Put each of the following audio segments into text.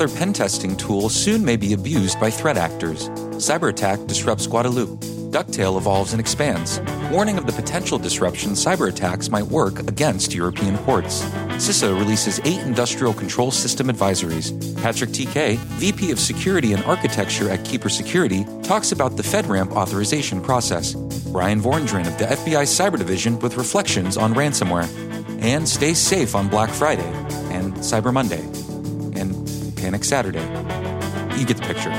Another pen testing tool soon may be abused by threat actors. Cyber attack disrupts Guadeloupe. Ducktail evolves and expands, warning of the potential disruption cyber attacks might work against European ports. CISA releases eight industrial control system advisories. Patrick Tiquet, VP of Security and Architecture at Keeper Security, talks about the FedRAMP authorization process. Bryan Vorndran of the FBI Cyber Division with reflections on ransomware. And stay safe on Black Friday and Cyber Monday Panic Saturday. You get the picture.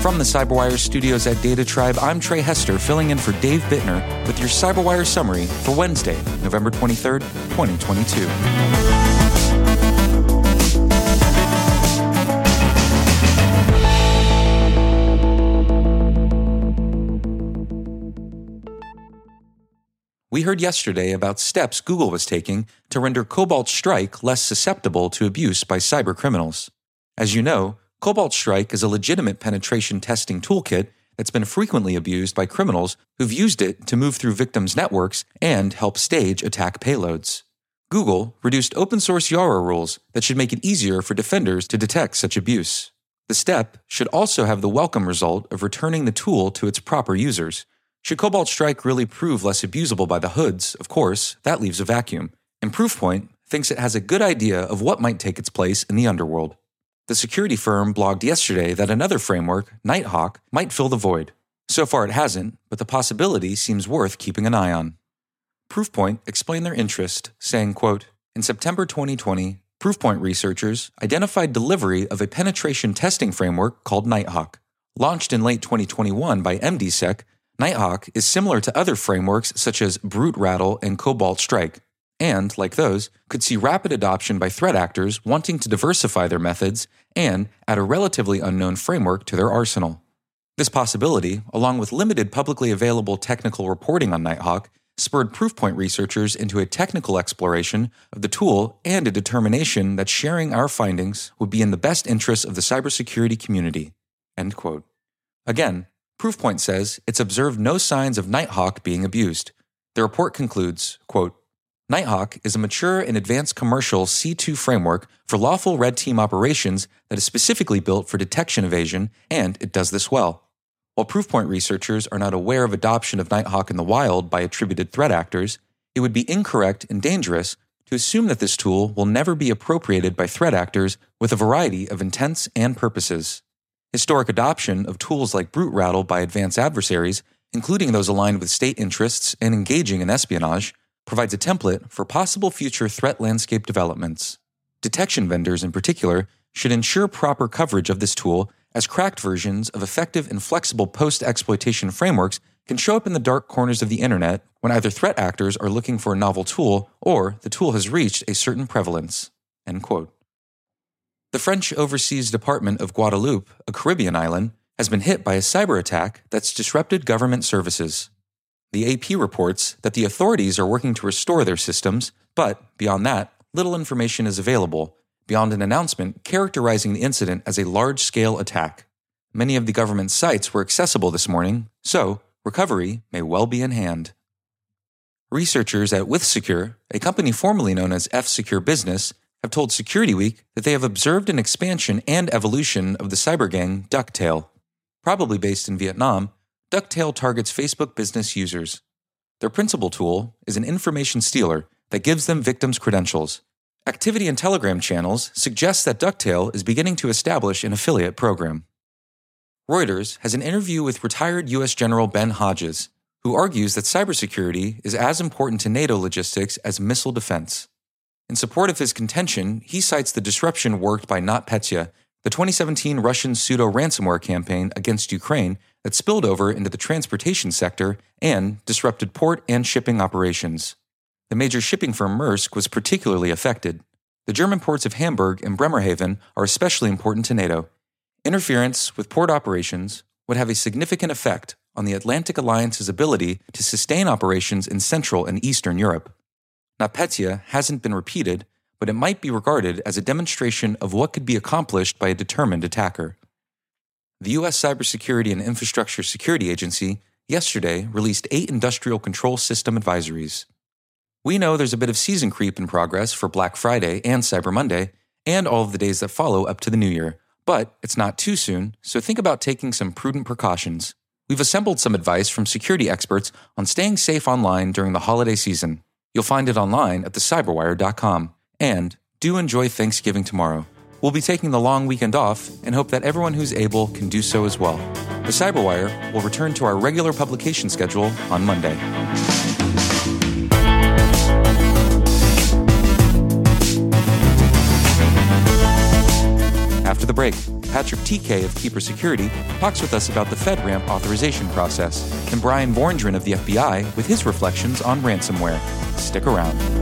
From the CyberWire studios at Data Tribe, I'm Trey Hester, filling in for Dave Bittner with your CyberWire summary for Wednesday, November 23rd, 2022. We heard yesterday about steps Google was taking to render Cobalt Strike less susceptible to abuse by cyber criminals. As you know, Cobalt Strike is a legitimate penetration testing toolkit that's been frequently abused by criminals who've used it to move through victims' networks and help stage attack payloads. Google reduced open source Yara rules that should make it easier for defenders to detect such abuse. The step should also have the welcome result of returning the tool to its proper users. Should Cobalt Strike really prove less abusable by the hoods, of course, that leaves a vacuum. And Proofpoint thinks it has a good idea of what might take its place in the underworld. The security firm blogged yesterday that another framework, Nighthawk, might fill the void. So far it hasn't, but the possibility seems worth keeping an eye on. Proofpoint explained their interest, saying, quote, In September 2020, Proofpoint researchers identified delivery of a penetration testing framework called Nighthawk. Launched in late 2021 by MDSec, Nighthawk is similar to other frameworks such as Brute Ratel and Cobalt Strike, and, like those, could see rapid adoption by threat actors wanting to diversify their methods and add a relatively unknown framework to their arsenal. This possibility, along with limited publicly available technical reporting on Nighthawk, spurred Proofpoint researchers into a technical exploration of the tool and a determination that sharing our findings would be in the best interests of the cybersecurity community. Again, Proofpoint says it's observed no signs of Nighthawk being abused. The report concludes, quote, Nighthawk is a mature and advanced commercial C2 framework for lawful red team operations that is specifically built for detection evasion, and it does this well. While Proofpoint researchers are not aware of adoption of Nighthawk in the wild by attributed threat actors, it would be incorrect and dangerous to assume that this tool will never be appropriated by threat actors with a variety of intents and purposes. Historic adoption of tools like Brute Ratel by advanced adversaries, including those aligned with state interests and engaging in espionage, provides a template for possible future threat landscape developments. Detection vendors, in particular, should ensure proper coverage of this tool as cracked versions of effective and flexible post exploitation frameworks can show up in the dark corners of the internet when either threat actors are looking for a novel tool or the tool has reached a certain prevalence. End quote. The French Overseas Department of Guadeloupe, a Caribbean island, has been hit by a cyber attack that's disrupted government services. The AP reports that the authorities are working to restore their systems, but beyond that, little information is available, beyond an announcement characterizing the incident as a large scale attack. Many of the government's sites were accessible this morning, so recovery may well be in hand. Researchers at WithSecure, a company formerly known as F Secure Business, have told Security Week that they have observed an expansion and evolution of the cyber gang Ducktail. Probably based in Vietnam, Ducktail targets Facebook business users. Their principal tool is an information stealer that gives them victims' credentials. Activity in Telegram channels suggests that Ducktail is beginning to establish an affiliate program. Reuters has an interview with retired U.S. General Ben Hodges, who argues that cybersecurity is as important to NATO logistics as missile defense. In support of his contention, he cites the disruption worked by NotPetya, the 2017 Russian pseudo ransomware campaign against Ukraine that spilled over into the transportation sector and disrupted port and shipping operations. The major shipping firm Maersk was particularly affected. The German ports of Hamburg and Bremerhaven are especially important to NATO. Interference with port operations would have a significant effect on the Atlantic Alliance's ability to sustain operations in Central and Eastern Europe. NotPetya hasn't been repeated, but it might be regarded as a demonstration of what could be accomplished by a determined attacker. The U.S. Cybersecurity and Infrastructure Security Agency yesterday released eight industrial control system advisories. We know there's a bit of season creep in progress for Black Friday and Cyber Monday, and all of the days that follow up to the new year, but it's not too soon, so think about taking some prudent precautions. We've assembled some advice from security experts on staying safe online during the holiday season. You'll find it online at thecyberwire.com. And do enjoy Thanksgiving tomorrow. We'll be taking the long weekend off and hope that everyone who's able can do so as well. The Cyberwire will return to our regular publication schedule on Monday. After the break, Patrick Tiquet of Keeper Security talks with us about the FedRAMP authorization process, and Bryan Vorndran of the FBI with his reflections on ransomware. Stick around.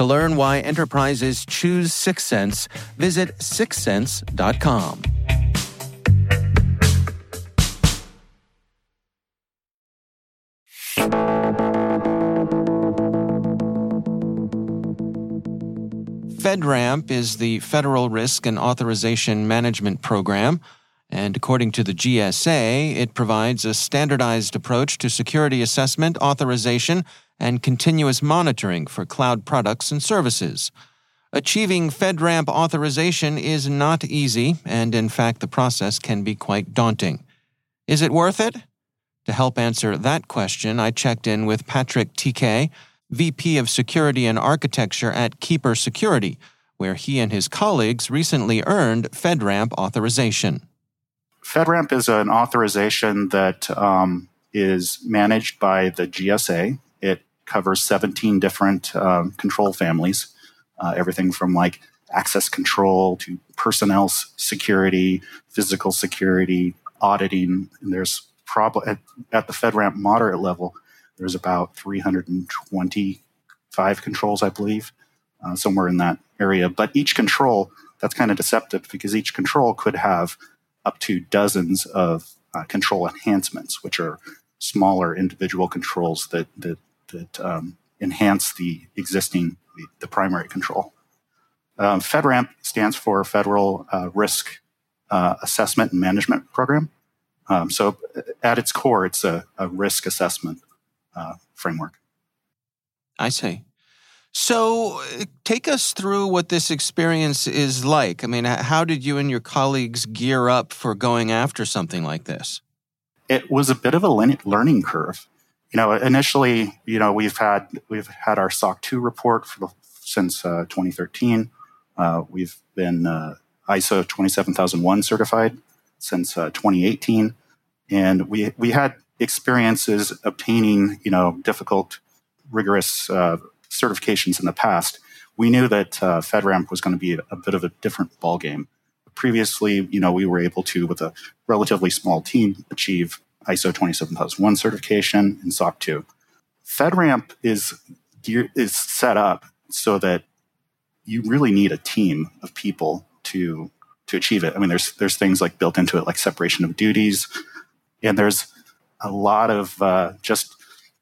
To learn why enterprises choose Syxsense, visit syxsense.com. FedRAMP is the Federal Risk and Authorization Management Program, and according to the GSA, it provides a standardized approach to security assessment, authorization, and continuous monitoring for cloud products and services. Achieving FedRAMP authorization is not easy, and in fact, the process can be quite daunting. Is it worth it? To help answer that question, I checked in with Patrick Tiquet, VP of Security and Architecture at Keeper Security, where he and his colleagues recently earned FedRAMP authorization. FedRAMP is an authorization that um, is managed by the GSA. Covers 17 different um, control families, uh, everything from like access control to personnel security, physical security, auditing. And there's probably at, at the FedRAMP moderate level, there's about 325 controls, I believe, uh, somewhere in that area. But each control, that's kind of deceptive because each control could have up to dozens of uh, control enhancements, which are smaller individual controls that that, that um, enhance the existing the, primary control. Um, FedRAMP stands for Federal uh, Risk uh, Assessment and Management Program. Um, so, at its core, it's a, a risk assessment uh, framework. I see. So, uh, take us through what this experience is like. I mean, how did you and your colleagues gear up for going after something like this? It was a bit of a learning curve. You know, initially, you know, we've had we've had our SOC 2 report the, since uh, 2013. Uh, we've been uh, ISO 27001 certified since uh, 2018, and we we had experiences obtaining, you know, difficult, rigorous uh, certifications in the past, we knew that uh, FedRAMP was going to be a, bit of a different ballgame. Previously, you know, we were able to, with a relatively small team, achieve ISO 27001 certification and SOC 2. FedRAMP is is set up so that you really need a team of people to to achieve it. I mean, there's there's things like built into it, like separation of duties, and there's a lot of uh, just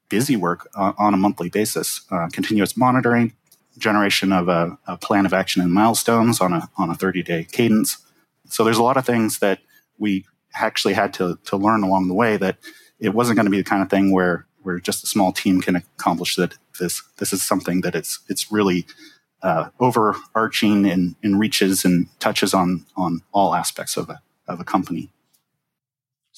busy work uh, on a monthly basis, uh, continuous monitoring, generation of a, a, plan of action and milestones on a, on a 30 day cadence. So there's a lot of things that we actually had to, to learn along the way that it wasn't going to be the kind of thing where, where just a small team can accomplish that. This, this is something that it's, it's really uh, overarching and, and reaches and touches on, on all aspects of a, of a company.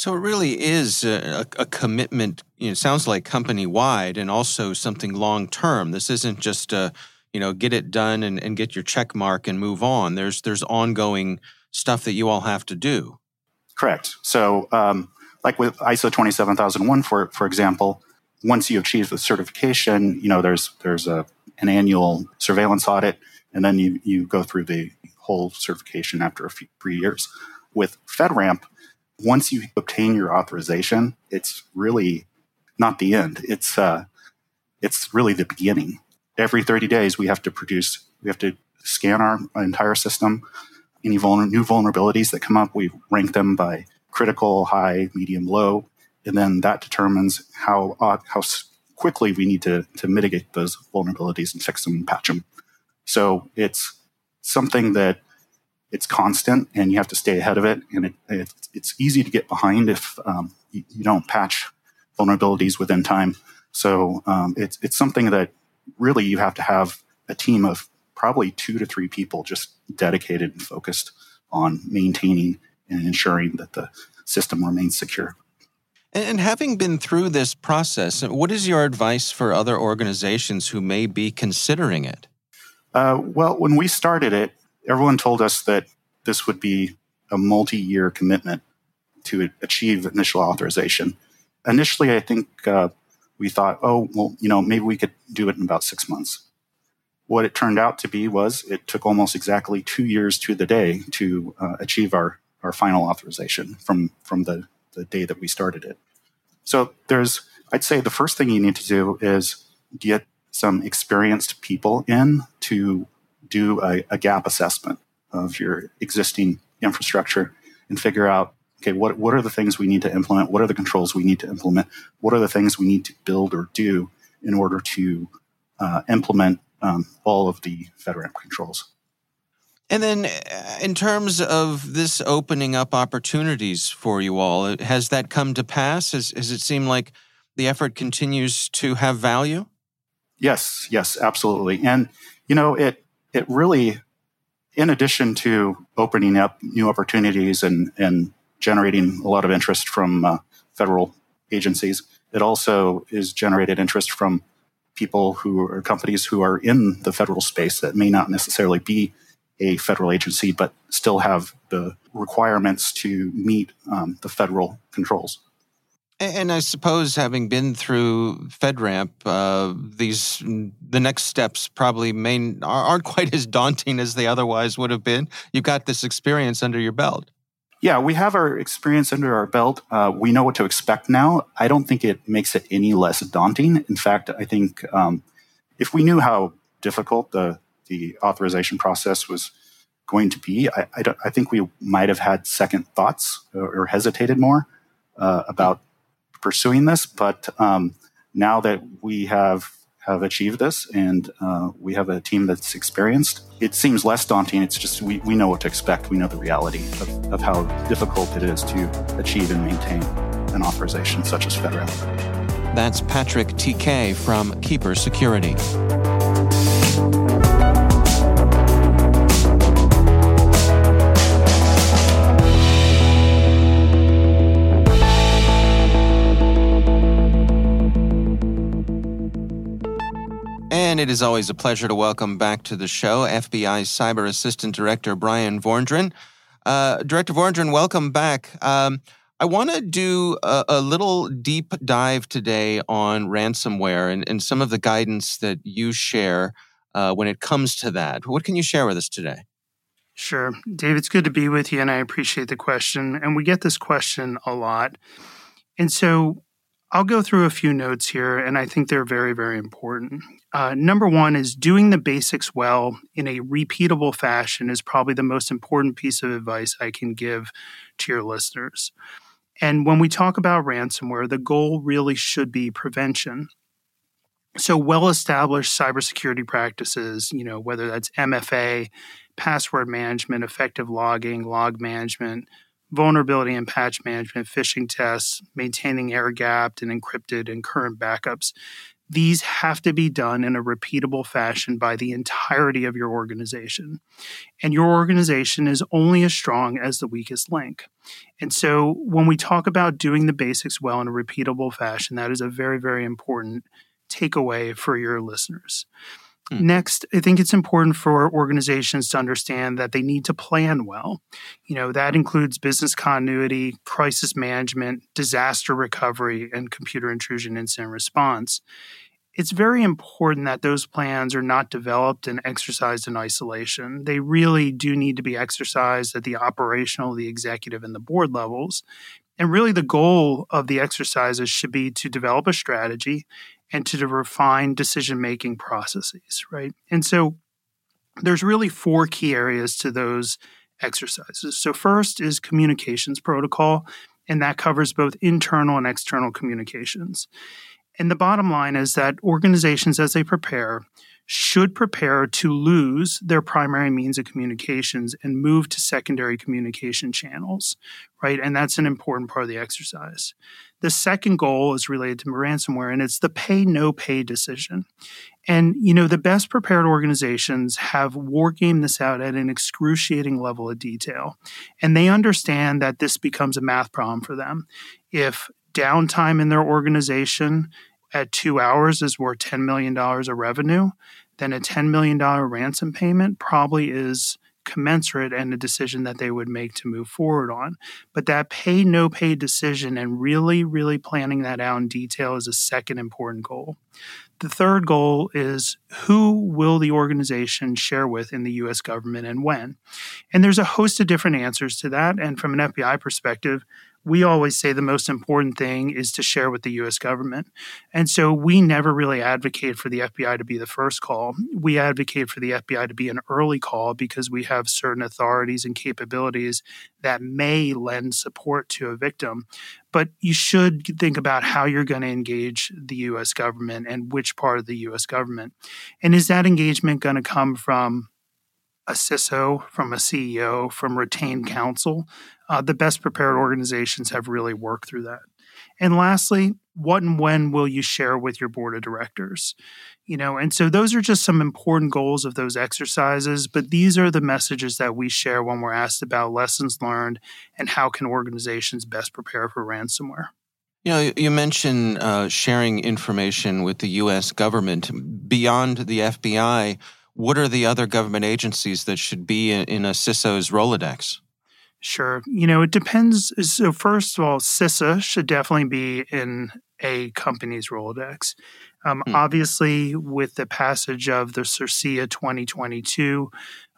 So it really is a, a commitment. You know, sounds like company wide, and also something long term. This isn't just a you know get it done and, and get your check mark and move on. There's there's ongoing stuff that you all have to do. Correct. So, um, like with ISO twenty seven thousand one, for for example, once you achieve the certification, you know there's there's a an annual surveillance audit, and then you you go through the whole certification after a few three years. With FedRAMP, once you obtain your authorization, it's really not the end. It's uh, it's really the beginning. Every 30 days, we have to produce, we have to scan our entire system. Any new vulnerabilities that come up, we rank them by critical, high, medium, low, and then that determines how uh, how quickly we need to to mitigate those vulnerabilities and fix them and patch them. So it's something that it's constant and you have to stay ahead of it. And it, it it's easy to get behind if um, you, you, don't patch vulnerabilities within time. So um, it's, it's something that really you have to have a team of probably two to three people just dedicated and focused on maintaining and ensuring that the system remains secure. And having been through this process, what is your advice for other organizations who may be considering it? Uh, well, when we started it, everyone told us that this would be a multi year commitment to achieve initial authorization. Initially, I think uh, we thought, oh, well, you know, maybe we could do it in about six months. What it turned out to be was it took almost exactly two years to the day to uh, achieve our, our final authorization from, from the, the day that we started it. So there's, I'd say the first thing you need to do is get some experienced people in to do a, a gap assessment of your existing infrastructure and figure out okay what, what are the things we need to implement what are the controls we need to implement what are the things we need to build or do in order to uh, implement um, all of the FedRAMP controls. And then uh, in terms of this opening up opportunities for you all has that come to pass? Has, has it seemed like the effort continues to have value? Yes, yes, absolutely. And you know, it it really, in addition to opening up new opportunities and and generating a lot of interest from uh, federal agencies, it also is generated interest from people who are companies who are in the federal space that may not necessarily be a federal agency, but still have the requirements to meet um, the federal controls. And I suppose, having been through FedRAMP, uh, these the next steps probably may aren't quite as daunting as they otherwise would have been. You've got this experience under your belt. Yeah, we have our experience under our belt. Uh, we know what to expect now. I don't think it makes it any less daunting. In fact, I think um, if we knew how difficult the the authorization process was going to be, I, I, I think we might have had second thoughts or, or hesitated more uh, about pursuing this. But um, now that we have have achieved this and uh, we have a team that's experienced, it seems less daunting. It's just we, we know what to expect. We know the reality of, of how difficult it is to achieve and maintain an authorization such as FedRAMP. That's Patrick Tiquet from Keeper Security. It is always a pleasure to welcome back to the show FBI Cyber Assistant Director Bryan Vorndran. Uh, Director Vorndran, welcome back. Um, I want to do a, a, little deep dive today on ransomware and, and, some of the guidance that you share uh, when it comes to that. What can you share with us today? Sure. Dave, it's good to be with you, and I appreciate the question. And we get this question a lot. And so I'll go through a few notes here, and I think they're very, very important. Uh, number one is doing the basics well in a repeatable fashion is probably the most important piece of advice I can give to your listeners. And when we talk about ransomware, the goal really should be prevention. So, well established cybersecurity practices, you know, whether that's MFA, password management, effective logging, log management, vulnerability and patch management, phishing tests, maintaining air gapped and encrypted and current backups. These have to be done in a repeatable fashion by the entirety of your organization. And your organization is only as strong as the weakest link. And so when we talk about doing the basics well in a repeatable fashion, that is a very, very important takeaway for your listeners. Hmm. Next, I think it's important for organizations to understand that they need to plan well. You know, that includes business continuity, crisis management, disaster recovery, and computer intrusion incident response. It's very important that those plans are not developed and exercised in isolation. They really do need to be exercised at the operational, the executive, and the board levels. And really, the goal of the exercises should be to develop a strategy and to refine decision making processes, right? And so there's really four key areas to those exercises. So, first is communications protocol, and that covers both internal and external communications. And the bottom line is that organizations, as they prepare, should prepare to lose their primary means of communications and move to secondary communication channels, right? And that's an important part of the exercise. The second goal is related to ransomware, and it's the pay no pay decision. And, you know, the best prepared organizations have war gamed this out at an excruciating level of detail. And they understand that this becomes a math problem for them. If downtime in their organization at two hours is worth $10 million of revenue, then a $10 million ransom payment probably is commensurate and a decision that they would make to move forward on. But that pay no pay decision and really, really planning that out in detail is a second important goal. The third goal is who will the organization share with in the US government and when? And there's a host of different answers to that. And from an FBI perspective, we always say the most important thing is to share with the US government. And so we never really advocate for the FBI to be the first call. We advocate for the FBI to be an early call because we have certain authorities and capabilities that may lend support to a victim. But you should think about how you're going to engage the US government and which part of the US government. And is that engagement going to come from a CISO, from a CEO, from retained counsel? uh, the best prepared organizations have really worked through that. And lastly, what and when will you share with your board of directors? You know, and so those are just some important goals of those exercises, but these are the messages that we share when we're asked about lessons learned and how can organizations best prepare for ransomware. You know, you mentioned uh, sharing information with the U.S. government beyond the FBI. What are the other government agencies that should be in, in a CISO's Rolodex? Sure. You know, it depends. So, first of all, CISA should definitely be in a company's Rolodex. Um, hmm. Obviously, with the passage of the CIRCIA 2022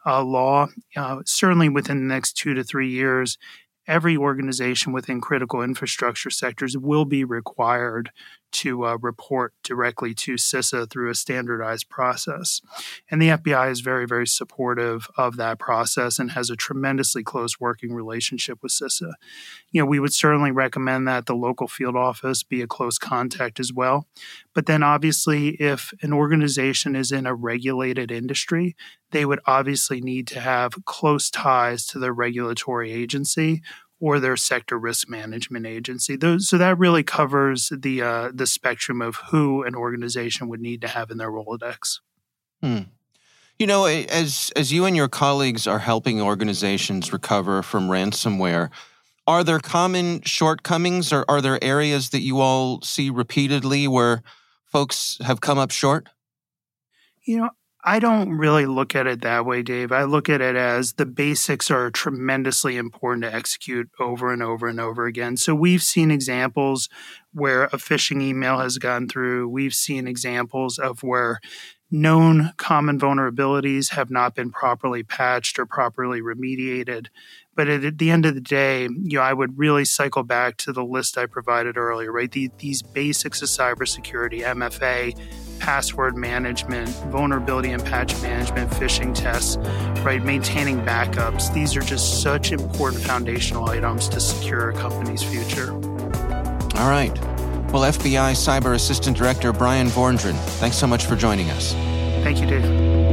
uh, law, uh, certainly within the next two to three years, every organization within critical infrastructure sectors will be required to uh, report directly to CISA through a standardized process. And the FBI is very, very supportive of that process and has a tremendously close working relationship with CISA. You know, we would certainly recommend that the local field office be a close contact as well. But then, obviously, if an organization is in a regulated industry, they would obviously need to have close ties to the regulatory agency or their sector risk management agency. Those, so that really covers the uh, the spectrum of who an organization would need to have in their Rolodex. Hmm. You know, as as you and your colleagues are helping organizations recover from ransomware, are there common shortcomings or are there areas that you all see repeatedly where folks have come up short? You know, I don't really look at it that way, Dave. I look at it as the basics are tremendously important to execute over and over and over again. So we've seen examples where a phishing email has gone through. We've seen examples of where known common vulnerabilities have not been properly patched or properly remediated. But at, the end of the day, you know, I would really cycle back to the list I provided earlier, right? The, these basics of cybersecurity, MFA, password management, vulnerability and patch management, phishing tests, right? Maintaining backups. These are just such important foundational items to secure a company's future. All right. Well, FBI Cyber Assistant Director Bryan Vorndran, thanks so much for joining us. Thank you, Dave.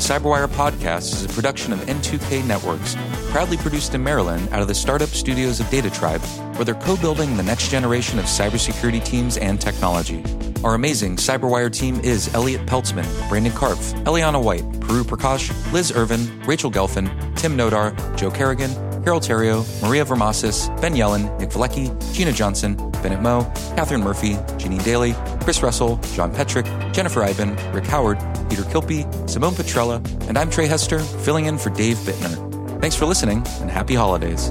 The Cyberwire podcast is a production of N2K Networks, proudly produced in Maryland out of the startup studios of Data Tribe, where they're co building the next generation of cybersecurity teams and technology. Our amazing Cyberwire team is Elliot Peltzman, Brandon Karpf, Eliana White, Peru Prakash, Liz Irvin, Rachel Gelfand, Tim Nodar, Joe Kerrigan, Carole Theriault, Maria Varmazis, Ben Yelin, Nick Veliky, Gina Johnson, Bennett Moe, Catherine Murphy, Janene Daly, Chris Russell, John Petrik, Jennifer Eiben, Rick Howard, Peter Kilpe, Simone Petrella, and I'm Trey Hester, filling in for Dave Bittner. Thanks for listening, and happy holidays.